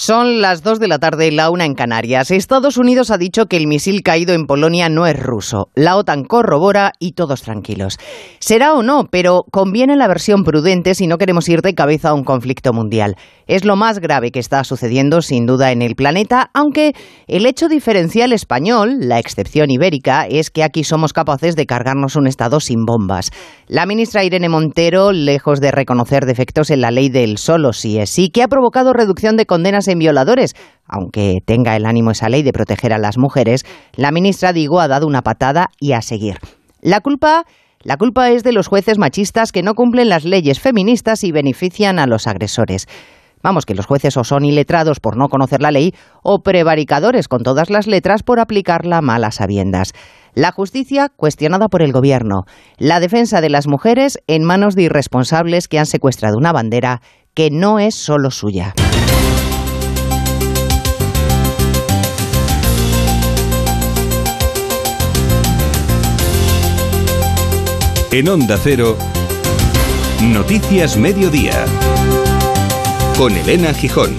Son las 2 de la tarde y la una en Canarias. Estados Unidos ha dicho que el misil caído en Polonia no es ruso. La OTAN corrobora y todos tranquilos. Será o no, pero conviene la versión prudente si no queremos ir de cabeza a un conflicto mundial. Es lo más grave que está sucediendo sin duda en el planeta, aunque el hecho diferencial español, la excepción ibérica, es que aquí somos capaces de cargarnos un Estado sin bombas. La ministra Irene Montero, lejos de reconocer defectos en la ley del solo sí es sí, que ha provocado reducción de condenas en violadores. Aunque tenga el ánimo esa ley de proteger a las mujeres, la ministra, digo, ha dado una patada y a seguir. La culpa... La culpa es de los jueces machistas que no cumplen las leyes feministas y benefician a los agresores. Vamos, que los jueces o son iletrados por no conocer la ley o prevaricadores con todas las letras por aplicarla mal a sabiendas. La justicia cuestionada por el gobierno. La defensa de las mujeres en manos de irresponsables que han secuestrado una bandera que no es solo suya. En Onda Cero, Noticias Mediodía, con Elena Gijón.